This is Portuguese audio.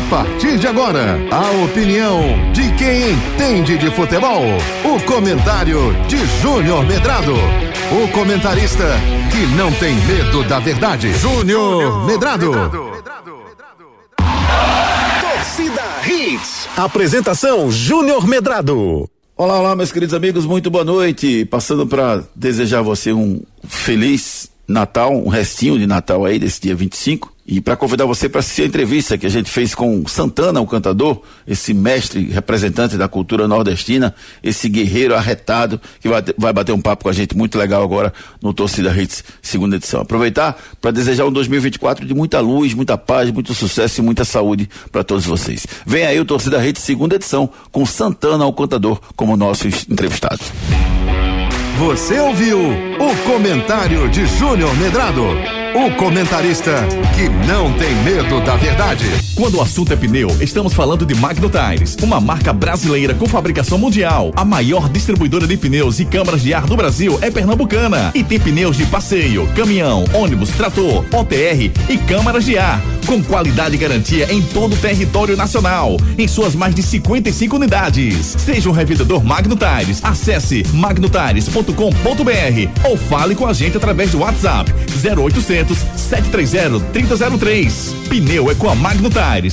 A partir de agora, a opinião de quem entende de futebol. O comentário de Júnior Medrado. O comentarista que não tem medo da verdade. Júnior Medrado. Torcida Hits. Apresentação Júnior Medrado. Olá, olá, meus queridos amigos, muito boa noite. Passando para desejar a você um feliz Natal, um restinho de Natal aí desse dia 25. E para convidar você para assistir a entrevista que a gente fez com Santana, o cantador, esse mestre representante da cultura nordestina, esse guerreiro arretado que vai, vai bater um papo com a gente muito legal agora no Torcida Hits, segunda edição. Aproveitar para desejar um 2024 de muita luz, muita paz, muito sucesso e muita saúde para todos vocês. Vem aí o Torcida Hits, segunda edição, com Santana, o cantador, como nossos entrevistados. Você ouviu o comentário de Júnior Medrado. O comentarista que não tem medo da verdade. Quando o assunto é pneu, estamos falando de Magno Tires, uma marca brasileira com fabricação mundial. A maior distribuidora de pneus e câmaras de ar do Brasil é pernambucana e tem pneus de passeio, caminhão, ônibus, trator, OTR e câmaras de ar, com qualidade e garantia em todo o território nacional, em suas mais de 55 unidades. Seja um revendedor Magno Tires. Acesse magnotires.com.br ou fale com a gente através do WhatsApp 0800 730 3003. Pneu é com a Magno Tires.